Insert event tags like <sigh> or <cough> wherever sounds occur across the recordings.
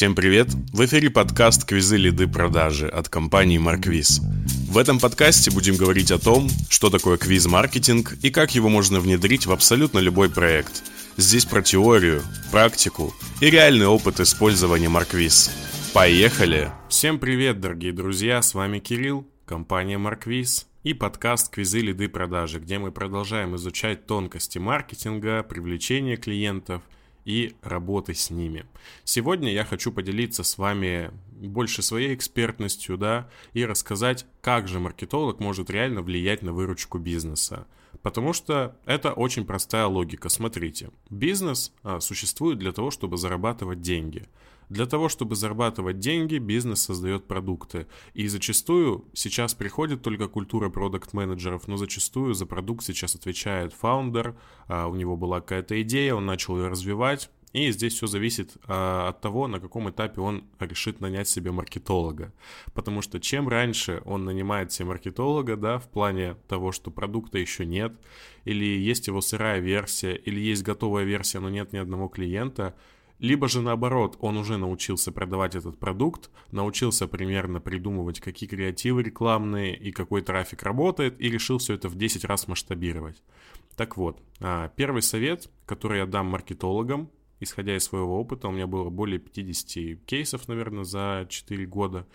Всем привет! В эфире подкаст «Квизы лиды продажи» от компании «Марквиз». В этом подкасте будем говорить о том, что такое квиз-маркетинг и как его можно внедрить в абсолютно любой проект. Здесь про теорию, практику и реальный опыт использования «Марквиз». Поехали! Всем привет, дорогие друзья! С вами Кирилл, компания «Марквиз» и подкаст «Квизы лиды продажи», где мы продолжаем изучать тонкости маркетинга, привлечения клиентов – и работы с ними. Сегодня я хочу поделиться с вами больше своей экспертностью, да, и рассказать, как же маркетолог может реально влиять на выручку бизнеса. Потому что это очень простая логика. Смотрите, бизнес а, существует для того, чтобы зарабатывать деньги. Для того, чтобы зарабатывать деньги, бизнес создает продукты. И зачастую сейчас приходит только культура продукт-менеджеров, но зачастую за продукт сейчас отвечает фаундер, а у него была какая-то идея, он начал ее развивать, и здесь все зависит а, от того, на каком этапе он решит нанять себе маркетолога. Потому что чем раньше он нанимает себе маркетолога, да, в плане того, что продукта еще нет, или есть его сырая версия, или есть готовая версия, но нет ни одного клиента, либо же наоборот, он уже научился продавать этот продукт, научился примерно придумывать, какие креативы рекламные и какой трафик работает, и решил все это в 10 раз масштабировать. Так вот, а, первый совет, который я дам маркетологам, исходя из своего опыта, у меня было более 50 кейсов, наверное, за 4 года.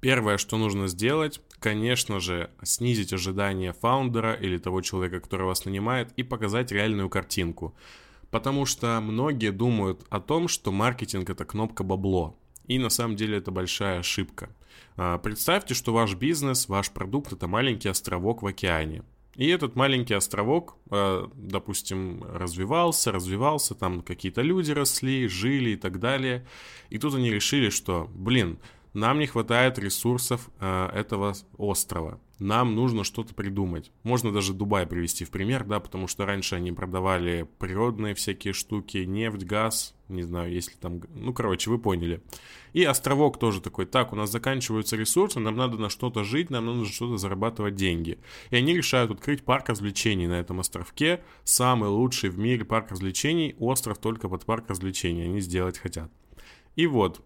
Первое, что нужно сделать, конечно же, снизить ожидания фаундера или того человека, который вас нанимает, и показать реальную картинку. Потому что многие думают о том, что маркетинг это кнопка бабло. И на самом деле это большая ошибка. А, представьте, что ваш бизнес, ваш продукт это маленький островок в океане. И этот маленький островок, а, допустим, развивался, развивался, там какие-то люди росли, жили и так далее. И тут они решили, что, блин, нам не хватает ресурсов э, этого острова. Нам нужно что-то придумать. Можно даже Дубай привести в пример, да, потому что раньше они продавали природные всякие штуки, нефть, газ, не знаю, если там... Ну, короче, вы поняли. И островок тоже такой, так, у нас заканчиваются ресурсы, нам надо на что-то жить, нам нужно что-то зарабатывать деньги. И они решают открыть парк развлечений на этом островке. Самый лучший в мире парк развлечений, остров только под парк развлечений, они сделать хотят. И вот,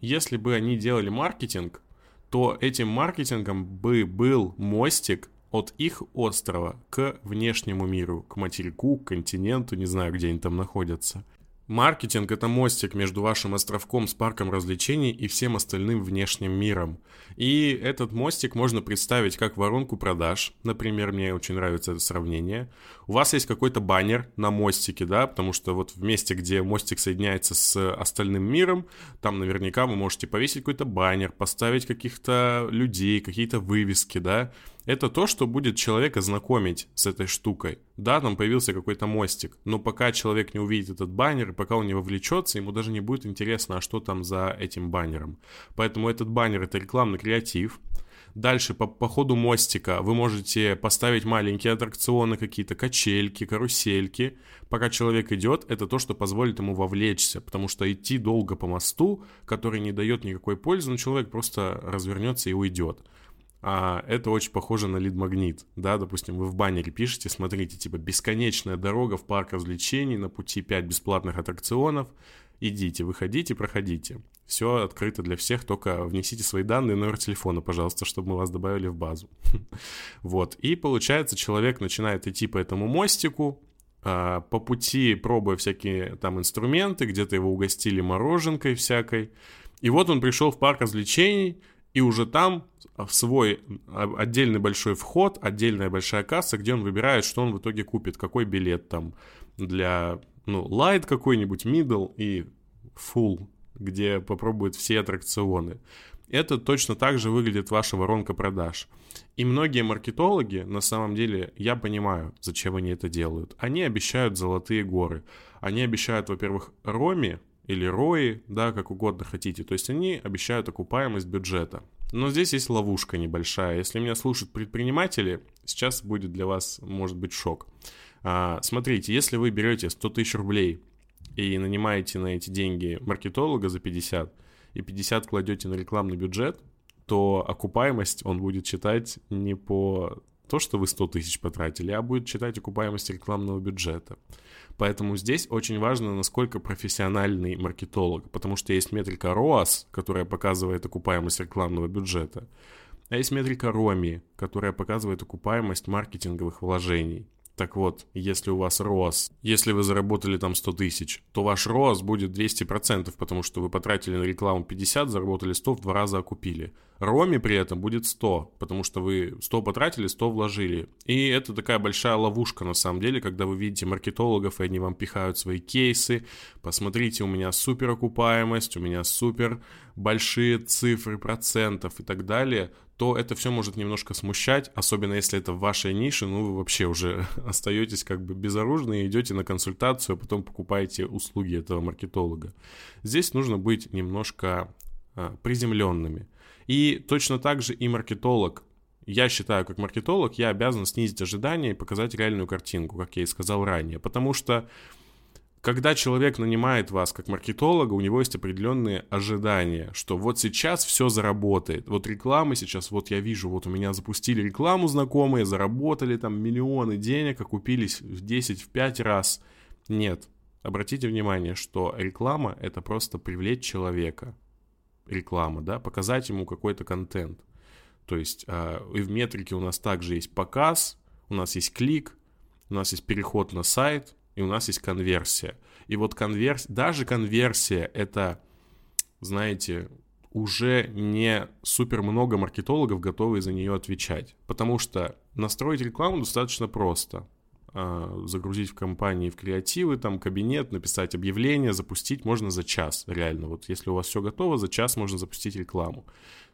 если бы они делали маркетинг, то этим маркетингом бы был мостик от их острова к внешнему миру, к материку, к континенту, не знаю, где они там находятся. Маркетинг – это мостик между вашим островком с парком развлечений и всем остальным внешним миром. И этот мостик можно представить как воронку продаж. Например, мне очень нравится это сравнение. У вас есть какой-то баннер на мостике, да, потому что вот в месте, где мостик соединяется с остальным миром, там наверняка вы можете повесить какой-то баннер, поставить каких-то людей, какие-то вывески, да, это то, что будет человека знакомить с этой штукой. Да, там появился какой-то мостик, но пока человек не увидит этот баннер, пока он не вовлечется, ему даже не будет интересно, а что там за этим баннером. Поэтому этот баннер — это рекламный креатив, Дальше по, по ходу мостика вы можете поставить маленькие аттракционы, какие-то качельки, карусельки. Пока человек идет, это то, что позволит ему вовлечься, потому что идти долго по мосту, который не дает никакой пользы, но человек просто развернется и уйдет а это очень похоже на лид-магнит, да, допустим, вы в баннере пишете, смотрите, типа, бесконечная дорога в парк развлечений, на пути 5 бесплатных аттракционов, идите, выходите, проходите. Все открыто для всех, только внесите свои данные, номер телефона, пожалуйста, чтобы мы вас добавили в базу. <laughs> Вот, и получается, человек начинает идти по этому мостику, а, по пути пробуя всякие там инструменты, где-то его угостили мороженкой всякой, и вот он пришел в парк развлечений, и уже там в свой отдельный большой вход, отдельная большая касса, где он выбирает, что он в итоге купит, какой билет там для, ну, light какой-нибудь, middle и full, где попробует все аттракционы. Это точно так же выглядит ваша воронка продаж. И многие маркетологи, на самом деле, я понимаю, зачем они это делают. Они обещают золотые горы. Они обещают, во-первых, Роме, или ROI, да, как угодно хотите. То есть они обещают окупаемость бюджета. Но здесь есть ловушка небольшая. Если меня слушают предприниматели, сейчас будет для вас, может быть, шок. А, смотрите, если вы берете 100 тысяч рублей и нанимаете на эти деньги маркетолога за 50, и 50 кладете на рекламный бюджет, то окупаемость он будет считать не по то, что вы 100 тысяч потратили, а будет считать окупаемость рекламного бюджета. Поэтому здесь очень важно, насколько профессиональный маркетолог, потому что есть метрика ROAS, которая показывает окупаемость рекламного бюджета, а есть метрика ROMI, которая показывает окупаемость маркетинговых вложений. Так вот, если у вас ROAS, если вы заработали там 100 тысяч, то ваш ROAS будет 200%, потому что вы потратили на рекламу 50, заработали 100, в два раза окупили. Роми при этом будет 100, потому что вы 100 потратили, 100 вложили. И это такая большая ловушка на самом деле, когда вы видите маркетологов, и они вам пихают свои кейсы. Посмотрите, у меня супер окупаемость, у меня супер большие цифры процентов и так далее то это все может немножко смущать, особенно если это в вашей нише, ну вы вообще уже <laughs> остаетесь как бы безоружны и идете на консультацию, а потом покупаете услуги этого маркетолога. Здесь нужно быть немножко а, приземленными. И точно так же и маркетолог. Я считаю, как маркетолог, я обязан снизить ожидания и показать реальную картинку, как я и сказал ранее. Потому что когда человек нанимает вас как маркетолога, у него есть определенные ожидания, что вот сейчас все заработает. Вот реклама сейчас, вот я вижу, вот у меня запустили рекламу знакомые, заработали там миллионы денег, окупились в 10, в 5 раз. Нет. Обратите внимание, что реклама это просто привлечь человека. Реклама, да, показать ему какой-то контент. То есть э, и в метрике у нас также есть показ, у нас есть клик, у нас есть переход на сайт, и у нас есть конверсия. И вот конверсия, даже конверсия это, знаете, уже не супер много маркетологов готовы за нее отвечать. Потому что настроить рекламу достаточно просто. А, загрузить в компании в креативы, там кабинет, написать объявление, запустить можно за час, реально. Вот если у вас все готово, за час можно запустить рекламу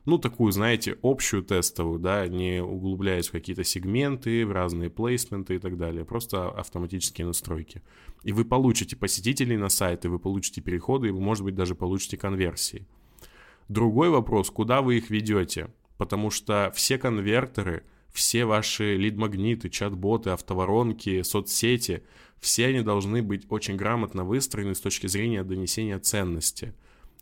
ну, такую, знаете, общую тестовую, да, не углубляясь в какие-то сегменты, в разные плейсменты и так далее, просто автоматические настройки. И вы получите посетителей на сайт, и вы получите переходы, и вы, может быть, даже получите конверсии. Другой вопрос, куда вы их ведете? Потому что все конвертеры, все ваши лид-магниты, чат-боты, автоворонки, соцсети, все они должны быть очень грамотно выстроены с точки зрения донесения ценности.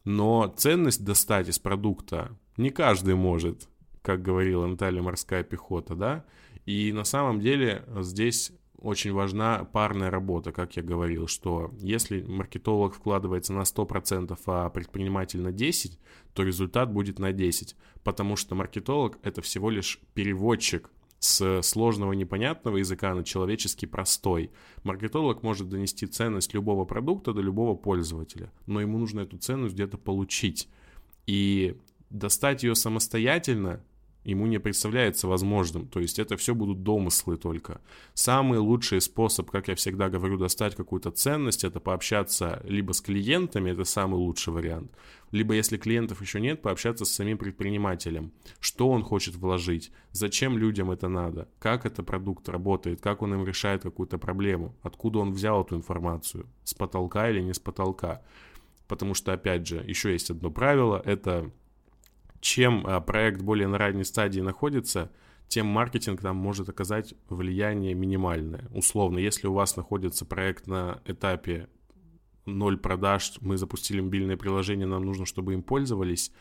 Но ценность достать из продукта не каждый может, как говорила Наталья Морская пехота, да, и на самом деле здесь очень важна парная работа, как я говорил, что если маркетолог вкладывается на 100%, а предприниматель на 10%, то результат будет на 10%, потому что маркетолог это всего лишь переводчик с сложного непонятного языка на человеческий простой. Маркетолог может донести ценность любого продукта до любого пользователя, но ему нужно эту ценность где-то получить. И достать ее самостоятельно ему не представляется возможным. То есть это все будут домыслы только. Самый лучший способ, как я всегда говорю, достать какую-то ценность, это пообщаться либо с клиентами, это самый лучший вариант, либо если клиентов еще нет, пообщаться с самим предпринимателем. Что он хочет вложить, зачем людям это надо, как этот продукт работает, как он им решает какую-то проблему, откуда он взял эту информацию, с потолка или не с потолка. Потому что, опять же, еще есть одно правило, это чем а, проект более на ранней стадии находится, тем маркетинг там может оказать влияние минимальное. Условно, если у вас находится проект на этапе ноль продаж, мы запустили мобильное приложение, нам нужно, чтобы им пользовались,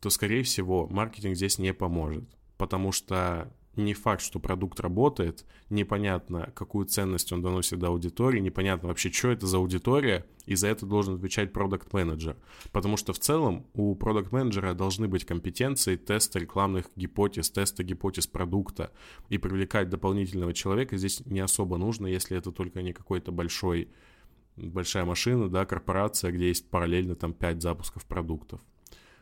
то, скорее всего, маркетинг здесь не поможет. Потому что не факт, что продукт работает, непонятно, какую ценность он доносит до аудитории, непонятно вообще, что это за аудитория, и за это должен отвечать продукт менеджер. Потому что в целом у продукт менеджера должны быть компетенции теста рекламных гипотез, теста гипотез продукта, и привлекать дополнительного человека здесь не особо нужно, если это только не какой-то большой, большая машина, да, корпорация, где есть параллельно там 5 запусков продуктов.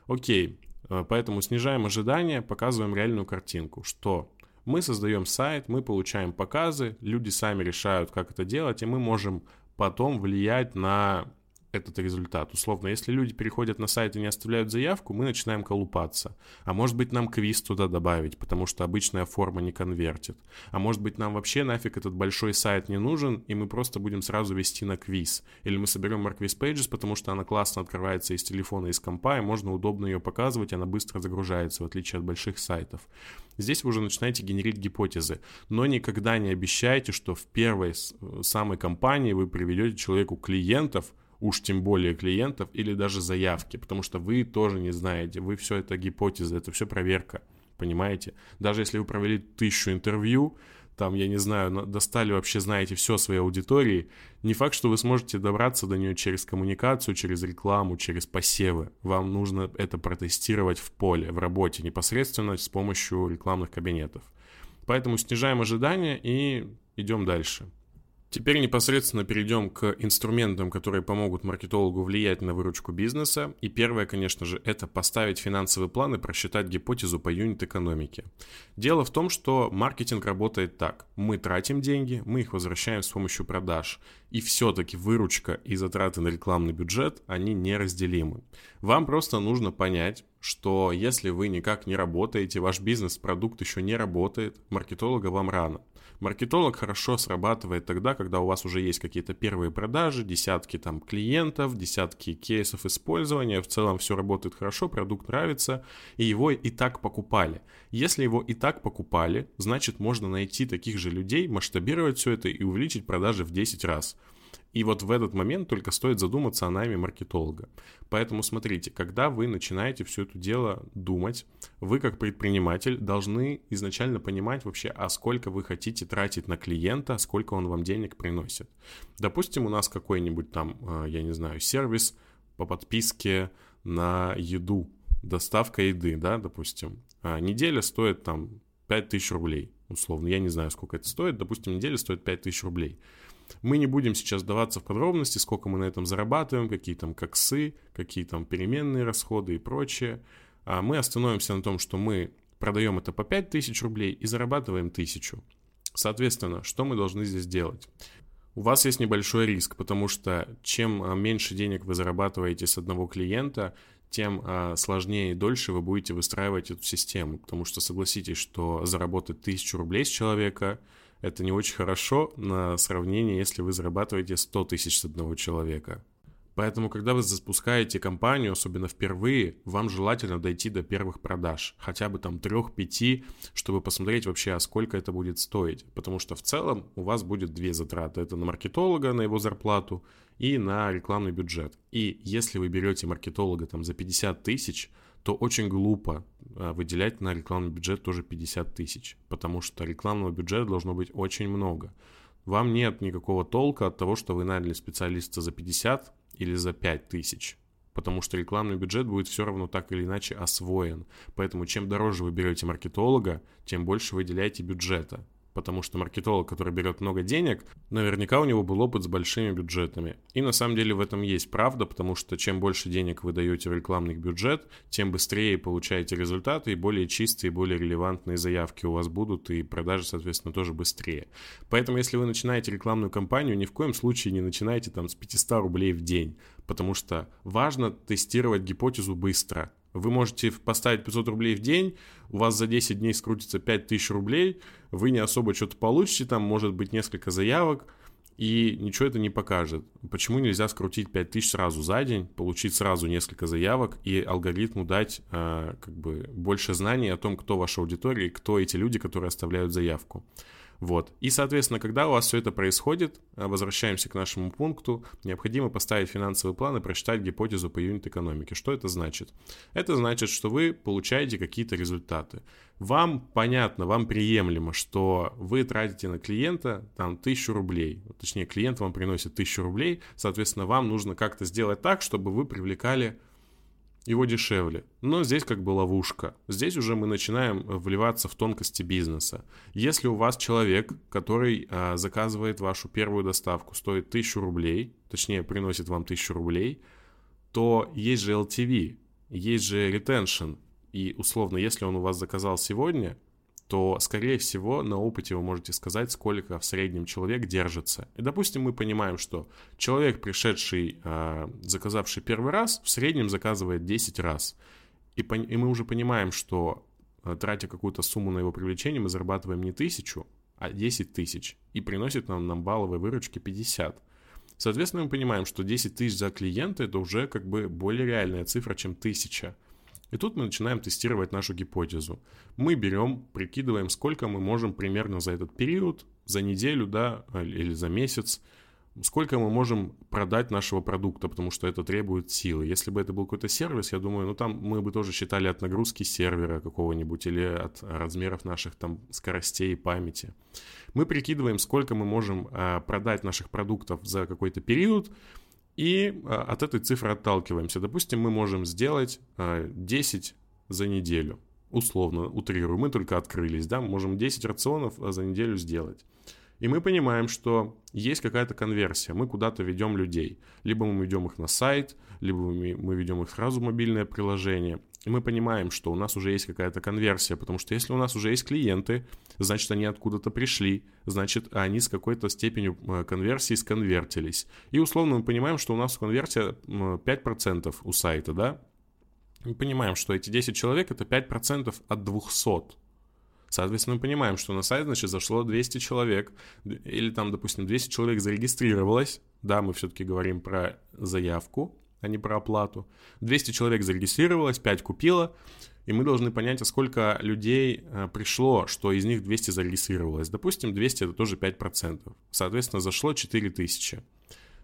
Окей, э, Поэтому снижаем ожидания, показываем реальную картинку, что мы создаем сайт, мы получаем показы, люди сами решают, как это делать, и мы можем потом влиять на этот результат. Условно, если люди переходят на сайт и не оставляют заявку, мы начинаем колупаться. А может быть нам квиз туда добавить, потому что обычная форма не конвертит. А может быть нам вообще нафиг этот большой сайт не нужен, и мы просто будем сразу вести на квиз. Или мы соберем Marquis Pages, потому что она классно открывается из телефона, из компа, и можно удобно ее показывать, она быстро загружается, в отличие от больших сайтов. Здесь вы уже начинаете генерить гипотезы, но никогда не обещайте, что в первой самой компании вы приведете человеку клиентов, уж тем более клиентов или даже заявки, потому что вы тоже не знаете, вы все это гипотеза, это все проверка, понимаете? Даже если вы провели тысячу интервью, там, я не знаю, достали вообще, знаете, все своей аудитории, не факт, что вы сможете добраться до нее через коммуникацию, через рекламу, через посевы. Вам нужно это протестировать в поле, в работе, непосредственно с помощью рекламных кабинетов. Поэтому снижаем ожидания и идем дальше. Теперь непосредственно перейдем к инструментам, которые помогут маркетологу влиять на выручку бизнеса. И первое, конечно же, это поставить финансовый план и просчитать гипотезу по юнит-экономике. Дело в том, что маркетинг работает так. Мы тратим деньги, мы их возвращаем с помощью продаж. И все-таки выручка и затраты на рекламный бюджет, они неразделимы. Вам просто нужно понять, что если вы никак не работаете, ваш бизнес-продукт еще не работает, маркетолога вам рано. Маркетолог хорошо срабатывает тогда, когда у вас уже есть какие-то первые продажи, десятки там клиентов, десятки кейсов использования, в целом все работает хорошо, продукт нравится, и его и так покупали. Если его и так покупали, значит можно найти таких же людей, масштабировать все это и увеличить продажи в 10 раз. И вот в этот момент только стоит задуматься о найме маркетолога. Поэтому смотрите, когда вы начинаете все это дело думать, вы как предприниматель должны изначально понимать вообще, а сколько вы хотите тратить на клиента, сколько он вам денег приносит. Допустим, у нас какой-нибудь там, э, я не знаю, сервис по подписке на еду, доставка еды, да, допустим. А неделя стоит там 5000 рублей, условно. Я не знаю, сколько это стоит. Допустим, неделя стоит 5000 рублей. Мы не будем сейчас даваться в подробности, сколько мы на этом зарабатываем, какие там коксы, какие там переменные расходы и прочее. А мы остановимся на том, что мы продаем это по 5000 рублей и зарабатываем 1000. Соответственно, что мы должны здесь делать? У вас есть небольшой риск, потому что чем а, меньше денег вы зарабатываете с одного клиента, тем а, сложнее и дольше вы будете выстраивать эту систему. Потому что согласитесь, что заработать 1000 рублей с человека – это не очень хорошо на сравнение, если вы зарабатываете 100 тысяч с одного человека. Поэтому, когда вы запускаете компанию, особенно впервые, вам желательно дойти до первых продаж, хотя бы там 3-5, чтобы посмотреть вообще, а сколько это будет стоить. Потому что в целом у вас будет две затраты. Это на маркетолога, на его зарплату и на рекламный бюджет. И если вы берете маркетолога там за 50 тысяч, то очень глупо а, выделять на рекламный бюджет тоже 50 тысяч, потому что рекламного бюджета должно быть очень много. Вам нет никакого толка от того, что вы наняли специалиста за 50 или за 5 тысяч, потому что рекламный бюджет будет все равно так или иначе освоен. Поэтому чем дороже вы берете маркетолога, тем больше выделяете бюджета потому что маркетолог, который берет много денег, наверняка у него был опыт с большими бюджетами. И на самом деле в этом есть правда, потому что чем больше денег вы даете в рекламный бюджет, тем быстрее получаете результаты и более чистые, более релевантные заявки у вас будут, и продажи, соответственно, тоже быстрее. Поэтому, если вы начинаете рекламную кампанию, ни в коем случае не начинайте там с 500 рублей в день, потому что важно тестировать гипотезу быстро. Вы можете поставить 500 рублей в день, у вас за 10 дней скрутится 5000 рублей, вы не особо что-то получите, там может быть несколько заявок, и ничего это не покажет. Почему нельзя скрутить 5000 сразу за день, получить сразу несколько заявок и алгоритму дать э, как бы больше знаний о том, кто ваша аудитория и кто эти люди, которые оставляют заявку. Вот. И, соответственно, когда у вас все это происходит, возвращаемся к нашему пункту, необходимо поставить финансовый план и прочитать гипотезу по юнит-экономике. Что это значит? Это значит, что вы получаете какие-то результаты. Вам понятно, вам приемлемо, что вы тратите на клиента там тысячу рублей. Точнее, клиент вам приносит тысячу рублей, соответственно, вам нужно как-то сделать так, чтобы вы привлекали его дешевле. Но здесь как бы ловушка. Здесь уже мы начинаем вливаться в тонкости бизнеса. Если у вас человек, который а, заказывает вашу первую доставку, стоит 1000 рублей, точнее приносит вам 1000 рублей, то есть же LTV, есть же retention. И условно, если он у вас заказал сегодня, то, скорее всего, на опыте вы можете сказать, сколько в среднем человек держится. И, допустим, мы понимаем, что человек, пришедший, э, заказавший первый раз, в среднем заказывает 10 раз. И, и мы уже понимаем, что, э, тратя какую-то сумму на его привлечение, мы зарабатываем не тысячу, а 10 тысяч. И приносит нам, нам балловой выручки 50. Соответственно, мы понимаем, что 10 тысяч за клиента это уже как бы более реальная цифра, чем 1000. И тут мы начинаем тестировать нашу гипотезу. Мы берем, прикидываем, сколько мы можем примерно за этот период, за неделю, да, или за месяц сколько мы можем продать нашего продукта, потому что это требует силы. Если бы это был какой-то сервис, я думаю, ну там мы бы тоже считали от нагрузки сервера какого-нибудь или от размеров наших там скоростей и памяти. Мы прикидываем, сколько мы можем а, продать наших продуктов за какой-то период, и а, от этой цифры отталкиваемся. Допустим, мы можем сделать а, 10 за неделю. Условно, утрирую, мы только открылись, да, можем 10 рационов за неделю сделать. И мы понимаем, что есть какая-то конверсия, мы куда-то ведем людей. Либо мы ведем их на сайт, либо мы ведем их сразу в мобильное приложение. И мы понимаем, что у нас уже есть какая-то конверсия, потому что если у нас уже есть клиенты, значит они откуда-то пришли, значит они с какой-то степенью э, конверсии сконвертились. И условно мы понимаем, что у нас конверсия 5% у сайта, да? Мы понимаем, что эти 10 человек это 5% от 200. Соответственно, мы понимаем, что на сайт, значит, зашло 200 человек, или там, допустим, 200 человек зарегистрировалось, да, мы все-таки говорим про заявку, а не про оплату. 200 человек зарегистрировалось, 5 купило, и мы должны понять, а сколько людей э, пришло, что из них 200 зарегистрировалось. Допустим, 200 это тоже 5%. Соответственно, зашло 4000.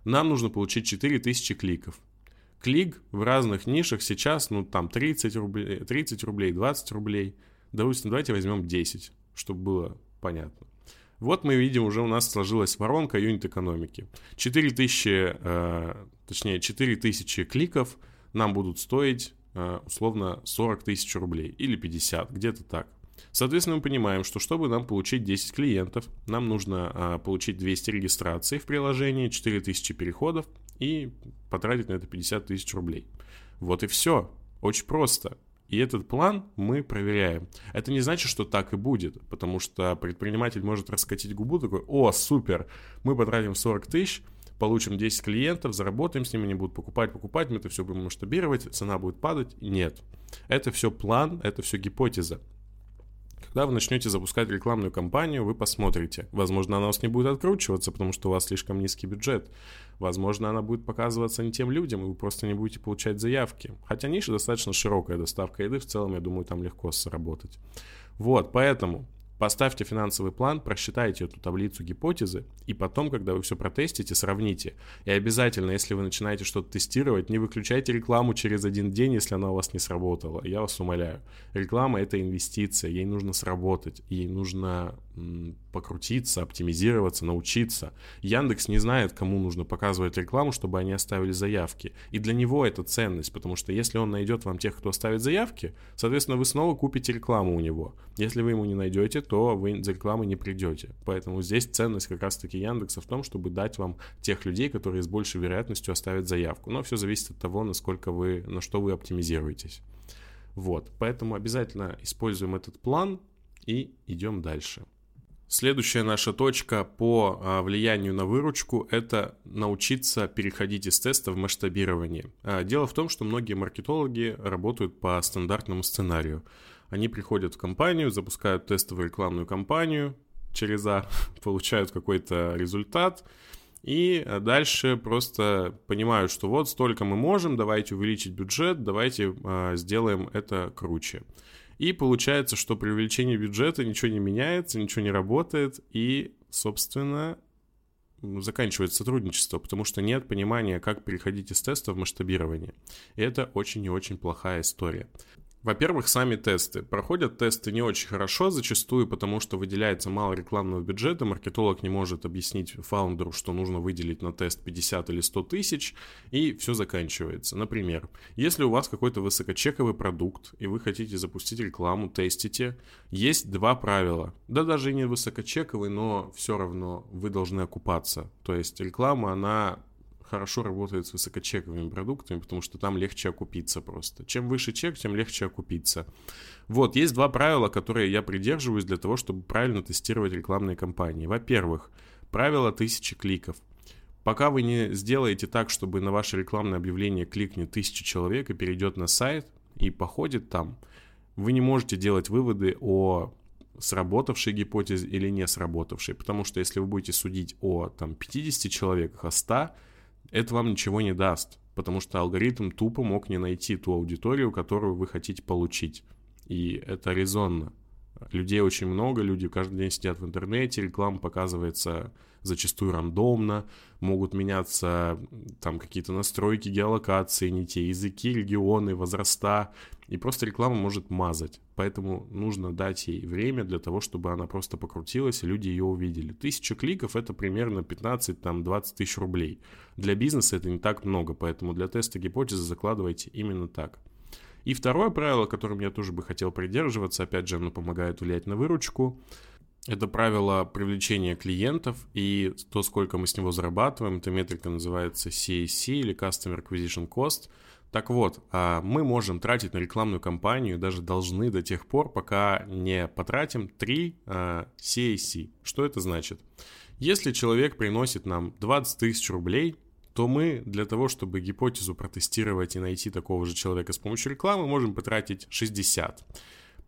Нам нужно получить 4000 кликов. Клик в разных нишах сейчас, ну там 30 рублей, 30 рублей, 20 рублей – Допустим, давайте возьмем 10, чтобы было понятно. Вот мы видим, уже у нас сложилась воронка юнит экономики. 4000, э, точнее 4000 кликов нам будут стоить э, условно 40 тысяч рублей или 50, где-то так. Соответственно, мы понимаем, что чтобы нам получить 10 клиентов, нам нужно э, получить 200 регистраций в приложении, 4000 переходов и потратить на это 50 тысяч рублей. Вот и все. Очень просто. И этот план мы проверяем. Это не значит, что так и будет, потому что предприниматель может раскатить губу такой, о, супер, мы потратим 40 тысяч, получим 10 клиентов, заработаем с ними, они будут покупать, покупать, мы это все будем масштабировать, цена будет падать. Нет. Это все план, это все гипотеза. Когда вы начнете запускать рекламную кампанию, вы посмотрите. Возможно, она у вас не будет откручиваться, потому что у вас слишком низкий бюджет. Возможно, она будет показываться не тем людям, и вы просто не будете получать заявки. Хотя ниша достаточно широкая, доставка еды в целом, я думаю, там легко сработать. Вот, поэтому Поставьте финансовый план, просчитайте эту таблицу гипотезы, и потом, когда вы все протестите, сравните. И обязательно, если вы начинаете что-то тестировать, не выключайте рекламу через один день, если она у вас не сработала. Я вас умоляю. Реклама — это инвестиция, ей нужно сработать, ей нужно покрутиться, оптимизироваться, научиться. Яндекс не знает, кому нужно показывать рекламу, чтобы они оставили заявки. И для него это ценность, потому что если он найдет вам тех, кто оставит заявки, соответственно, вы снова купите рекламу у него. Если вы ему не найдете, то вы за рекламой не придете. Поэтому здесь ценность как раз-таки Яндекса в том, чтобы дать вам тех людей, которые с большей вероятностью оставят заявку. Но все зависит от того, насколько вы, на что вы оптимизируетесь. Вот, поэтому обязательно используем этот план и идем дальше. Следующая наша точка по а, влиянию на выручку – это научиться переходить из теста в масштабирование. А, дело в том, что многие маркетологи работают по стандартному сценарию. Они приходят в компанию, запускают тестовую рекламную кампанию через А, <laughs> получают какой-то результат, и дальше просто понимают, что вот столько мы можем, давайте увеличить бюджет, давайте а, сделаем это круче. И получается, что при увеличении бюджета ничего не меняется, ничего не работает, и, собственно, заканчивается сотрудничество, потому что нет понимания, как переходить из теста в масштабирование. И это очень и очень плохая история. Во-первых, сами тесты. Проходят тесты не очень хорошо, зачастую потому, что выделяется мало рекламного бюджета, маркетолог не может объяснить фаундеру, что нужно выделить на тест 50 или 100 тысяч, и все заканчивается. Например, если у вас какой-то высокочековый продукт, и вы хотите запустить рекламу, тестите, есть два правила. Да даже и не высокочековый, но все равно вы должны окупаться. То есть реклама, она хорошо работает с высокочековыми продуктами, потому что там легче окупиться просто. Чем выше чек, тем легче окупиться. Вот, есть два правила, которые я придерживаюсь для того, чтобы правильно тестировать рекламные кампании. Во-первых, правило тысячи кликов. Пока вы не сделаете так, чтобы на ваше рекламное объявление кликнет тысяча человек и перейдет на сайт и походит там, вы не можете делать выводы о сработавшей гипотезе или не сработавшей. Потому что если вы будете судить о там, 50 человеках, о 100, это вам ничего не даст, потому что алгоритм тупо мог не найти ту аудиторию, которую вы хотите получить. И это резонно. Людей очень много, люди каждый день сидят в интернете, реклама показывается зачастую рандомно, могут меняться там какие-то настройки, геолокации, не те языки, регионы, возраста, и просто реклама может мазать. Поэтому нужно дать ей время для того, чтобы она просто покрутилась, и люди ее увидели. Тысяча кликов это примерно 15-20 тысяч рублей. Для бизнеса это не так много, поэтому для теста гипотезы закладывайте именно так. И второе правило, которым я тоже бы хотел придерживаться, опять же, оно помогает влиять на выручку, это правило привлечения клиентов и то, сколько мы с него зарабатываем. Эта метрика называется CAC или Customer Acquisition Cost. Так вот, а, мы можем тратить на рекламную кампанию, даже должны до тех пор, пока не потратим 3 CAC. А, что это значит? Если человек приносит нам 20 тысяч рублей, то мы для того, чтобы гипотезу протестировать и найти такого же человека с помощью рекламы, можем потратить 60.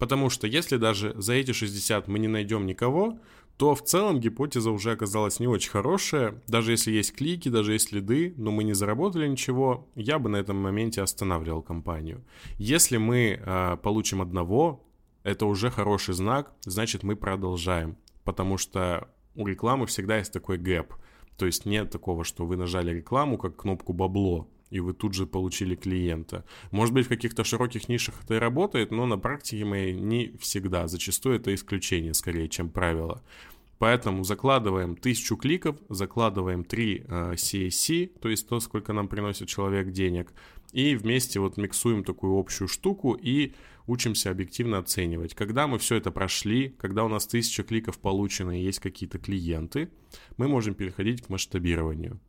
Потому что если даже за эти 60 мы не найдем никого, то в целом гипотеза уже оказалась не очень хорошая. Даже если есть клики, даже есть лиды, но мы не заработали ничего, я бы на этом моменте останавливал компанию. Если мы э, получим одного, это уже хороший знак, значит мы продолжаем. Потому что у рекламы всегда есть такой гэп. То есть нет такого, что вы нажали рекламу как кнопку бабло, и вы тут же получили клиента. Может быть, в каких-то широких нишах это и работает, но на практике моей не всегда. Зачастую это исключение скорее, чем правило. Поэтому закладываем тысячу кликов, закладываем 3 э, CAC, то есть то, сколько нам приносит человек денег, и вместе вот миксуем такую общую штуку и учимся объективно оценивать. Когда мы все это прошли, когда у нас тысяча кликов получено и есть какие-то клиенты, мы можем переходить к масштабированию.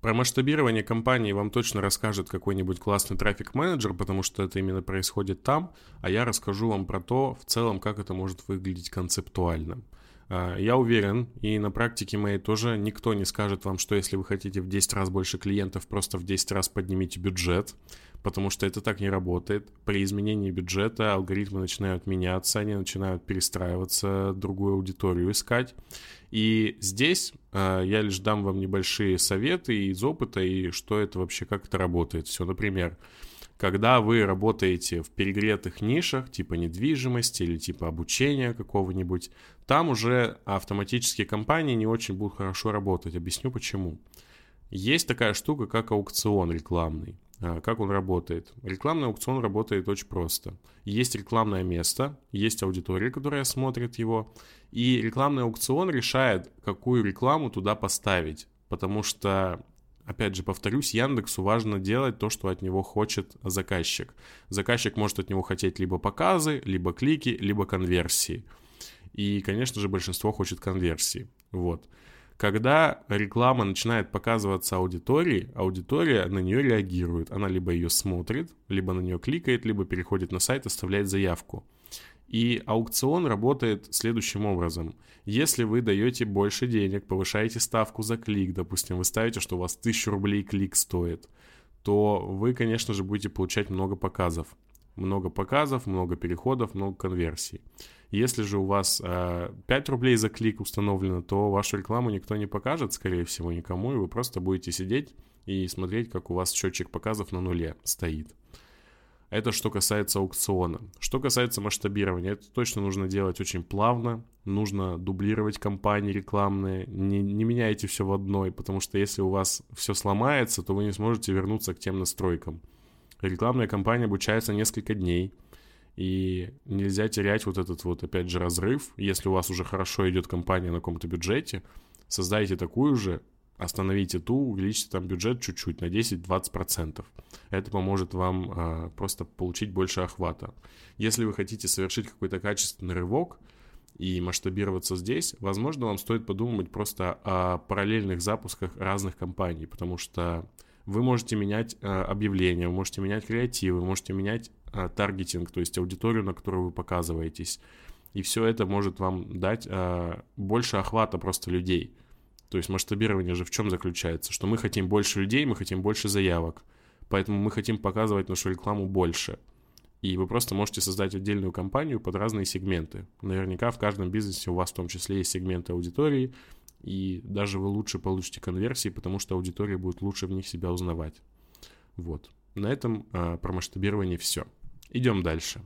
Про масштабирование компании вам точно расскажет какой-нибудь классный трафик-менеджер, потому что это именно происходит там, а я расскажу вам про то, в целом, как это может выглядеть концептуально. А, я уверен, и на практике моей тоже никто не скажет вам, что если вы хотите в 10 раз больше клиентов, просто в 10 раз поднимите бюджет, потому что это так не работает. При изменении бюджета алгоритмы начинают меняться, они начинают перестраиваться, другую аудиторию искать. И здесь э, я лишь дам вам небольшие советы из опыта и что это вообще, как это работает. Все, например, когда вы работаете в перегретых нишах, типа недвижимости или типа обучения какого-нибудь, там уже автоматические компании не очень будут хорошо работать. Объясню почему. Есть такая штука, как аукцион рекламный. А, как он работает? Рекламный аукцион работает очень просто. Есть рекламное место, есть аудитория, которая смотрит его, и рекламный аукцион решает, какую рекламу туда поставить. Потому что Опять же, повторюсь, Яндексу важно делать то, что от него хочет заказчик. Заказчик может от него хотеть либо показы, либо клики, либо конверсии. И, конечно же, большинство хочет конверсии. Вот. Когда реклама начинает показываться аудитории, аудитория на нее реагирует. Она либо ее смотрит, либо на нее кликает, либо переходит на сайт, оставляет заявку. И аукцион работает следующим образом. Если вы даете больше денег, повышаете ставку за клик, допустим, вы ставите, что у вас 1000 рублей клик стоит, то вы, конечно же, будете получать много показов. Много показов, много переходов, много конверсий. Если же у вас э, 5 рублей за клик установлено, то вашу рекламу никто не покажет, скорее всего, никому, и вы просто будете сидеть и смотреть, как у вас счетчик показов на нуле стоит. Это что касается аукциона. Что касается масштабирования, это точно нужно делать очень плавно. Нужно дублировать кампании рекламные. Не, не меняйте все в одной, потому что если у вас все сломается, то вы не сможете вернуться к тем настройкам. Рекламная кампания обучается несколько дней. И нельзя терять вот этот вот, опять же, разрыв. Если у вас уже хорошо идет компания на каком-то бюджете, создайте такую же, остановите ту, увеличьте там бюджет чуть-чуть на 10-20%. Это поможет вам э, просто получить больше охвата. Если вы хотите совершить какой-то качественный рывок и масштабироваться здесь, возможно, вам стоит подумать просто о параллельных запусках разных компаний, потому что вы можете менять э, объявления, вы можете менять креативы, вы можете менять э, таргетинг, то есть аудиторию, на которую вы показываетесь. И все это может вам дать э, больше охвата просто людей – то есть масштабирование же в чем заключается? Что мы хотим больше людей, мы хотим больше заявок. Поэтому мы хотим показывать нашу рекламу больше. И вы просто можете создать отдельную компанию под разные сегменты. Наверняка в каждом бизнесе у вас в том числе есть сегменты аудитории, и даже вы лучше получите конверсии, потому что аудитория будет лучше в них себя узнавать. Вот. На этом э, про масштабирование все. Идем дальше.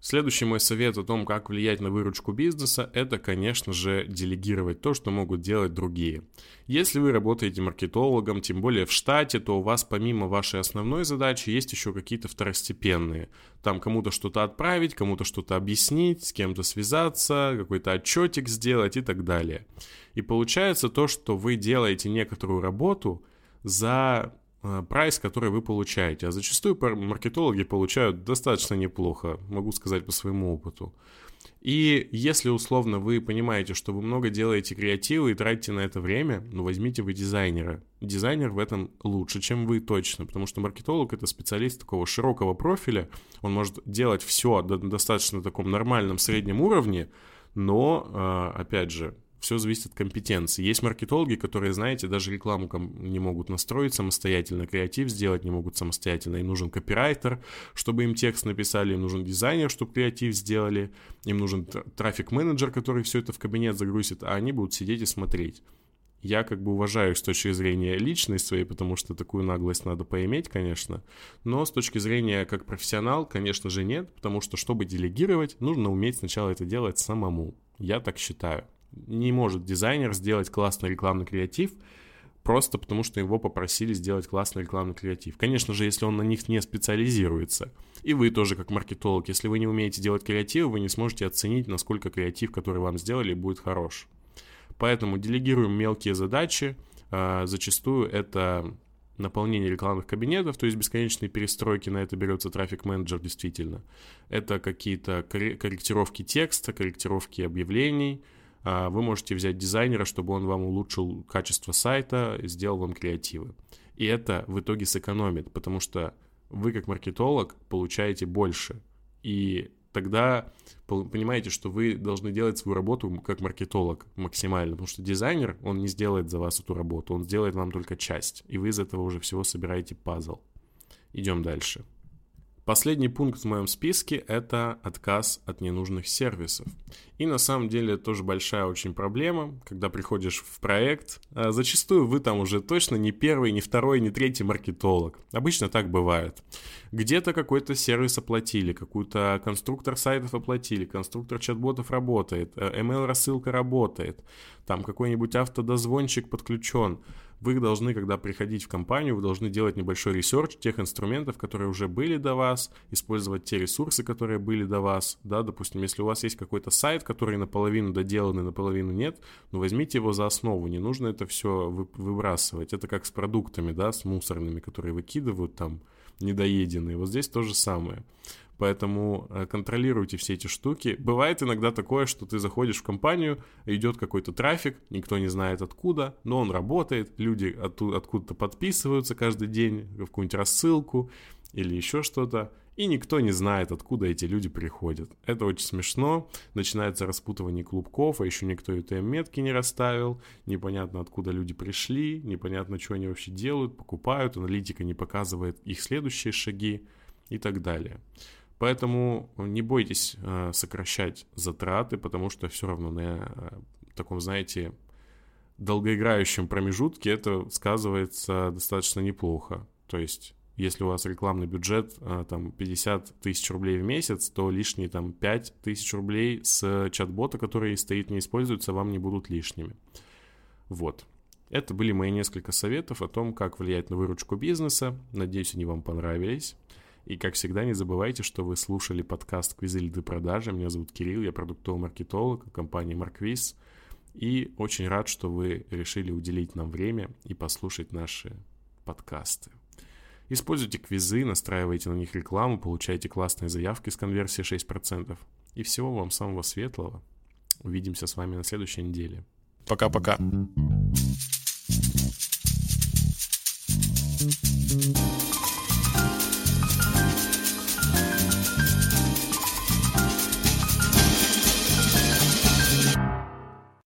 Следующий мой совет о том, как влиять на выручку бизнеса, это, конечно же, делегировать то, что могут делать другие. Если вы работаете маркетологом, тем более в штате, то у вас помимо вашей основной задачи есть еще какие-то второстепенные. Там кому-то что-то отправить, кому-то что-то объяснить, с кем-то связаться, какой-то отчетик сделать и так далее. И получается то, что вы делаете некоторую работу за прайс, который вы получаете. А зачастую маркетологи получают достаточно неплохо, могу сказать по своему опыту. И если условно вы понимаете, что вы много делаете креатива и тратите на это время, ну возьмите вы дизайнера. Дизайнер в этом лучше, чем вы точно, потому что маркетолог это специалист такого широкого профиля, он может делать все на достаточно таком нормальном среднем уровне, но, э, опять же, все зависит от компетенции. Есть маркетологи, которые, знаете, даже рекламу не могут настроить самостоятельно, креатив сделать не могут самостоятельно. Им нужен копирайтер, чтобы им текст написали, им нужен дизайнер, чтобы креатив сделали, им нужен трафик-менеджер, который все это в кабинет загрузит, а они будут сидеть и смотреть. Я как бы уважаю с точки зрения личной своей, потому что такую наглость надо поиметь, конечно. Но с точки зрения как профессионал, конечно же, нет, потому что, чтобы делегировать, нужно уметь сначала это делать самому. Я так считаю не может дизайнер сделать классный рекламный креатив, просто потому что его попросили сделать классный рекламный креатив. Конечно же, если он на них не специализируется. И вы тоже как маркетолог, если вы не умеете делать креатив, вы не сможете оценить, насколько креатив, который вам сделали, будет хорош. Поэтому делегируем мелкие задачи. А, зачастую это наполнение рекламных кабинетов, то есть бесконечные перестройки, на это берется трафик-менеджер действительно. Это какие-то корректировки текста, корректировки объявлений – вы можете взять дизайнера, чтобы он вам улучшил качество сайта, сделал вам креативы. И это в итоге сэкономит, потому что вы как маркетолог получаете больше. И тогда понимаете, что вы должны делать свою работу как маркетолог максимально, потому что дизайнер, он не сделает за вас эту работу, он сделает вам только часть, и вы из этого уже всего собираете пазл. Идем дальше. Последний пункт в моем списке – это отказ от ненужных сервисов. И на самом деле это тоже большая очень проблема, когда приходишь в проект. А зачастую вы там уже точно не первый, не второй, не третий маркетолог. Обычно так бывает. Где-то какой-то сервис оплатили, какой-то конструктор сайтов оплатили, конструктор чат-ботов работает, э, email-рассылка работает, там какой-нибудь автодозвончик подключен – вы должны, когда приходить в компанию, вы должны делать небольшой research тех инструментов, которые уже были до вас, использовать те ресурсы, которые были до вас, да, допустим, если у вас есть какой-то сайт, который наполовину доделан и наполовину нет, ну, возьмите его за основу, не нужно это все выбрасывать, это как с продуктами, да, с мусорными, которые выкидывают там, недоеденные, вот здесь то же самое. Поэтому э, контролируйте все эти штуки. Бывает иногда такое, что ты заходишь в компанию, идет какой-то трафик, никто не знает откуда, но он работает, люди откуда-то подписываются каждый день в какую-нибудь рассылку или еще что-то, и никто не знает, откуда эти люди приходят. Это очень смешно, начинается распутывание клубков, а еще никто UTM-метки не расставил, непонятно, откуда люди пришли, непонятно, что они вообще делают, покупают, аналитика не показывает их следующие шаги и так далее. Поэтому не бойтесь э, сокращать затраты, потому что все равно на э, таком, знаете, долгоиграющем промежутке это сказывается достаточно неплохо. То есть, если у вас рекламный бюджет э, там 50 тысяч рублей в месяц, то лишние там 5 тысяч рублей с чат-бота, который стоит, не используется, вам не будут лишними. Вот. Это были мои несколько советов о том, как влиять на выручку бизнеса. Надеюсь, они вам понравились. И, как всегда, не забывайте, что вы слушали подкаст «Квизы лиды продажи». Меня зовут Кирилл, я продуктовый маркетолог компании «Марквиз». И очень рад, что вы решили уделить нам время и послушать наши подкасты. Используйте квизы, настраивайте на них рекламу, получайте классные заявки с конверсией 6%. И всего вам самого светлого. Увидимся с вами на следующей неделе. Пока-пока. thank you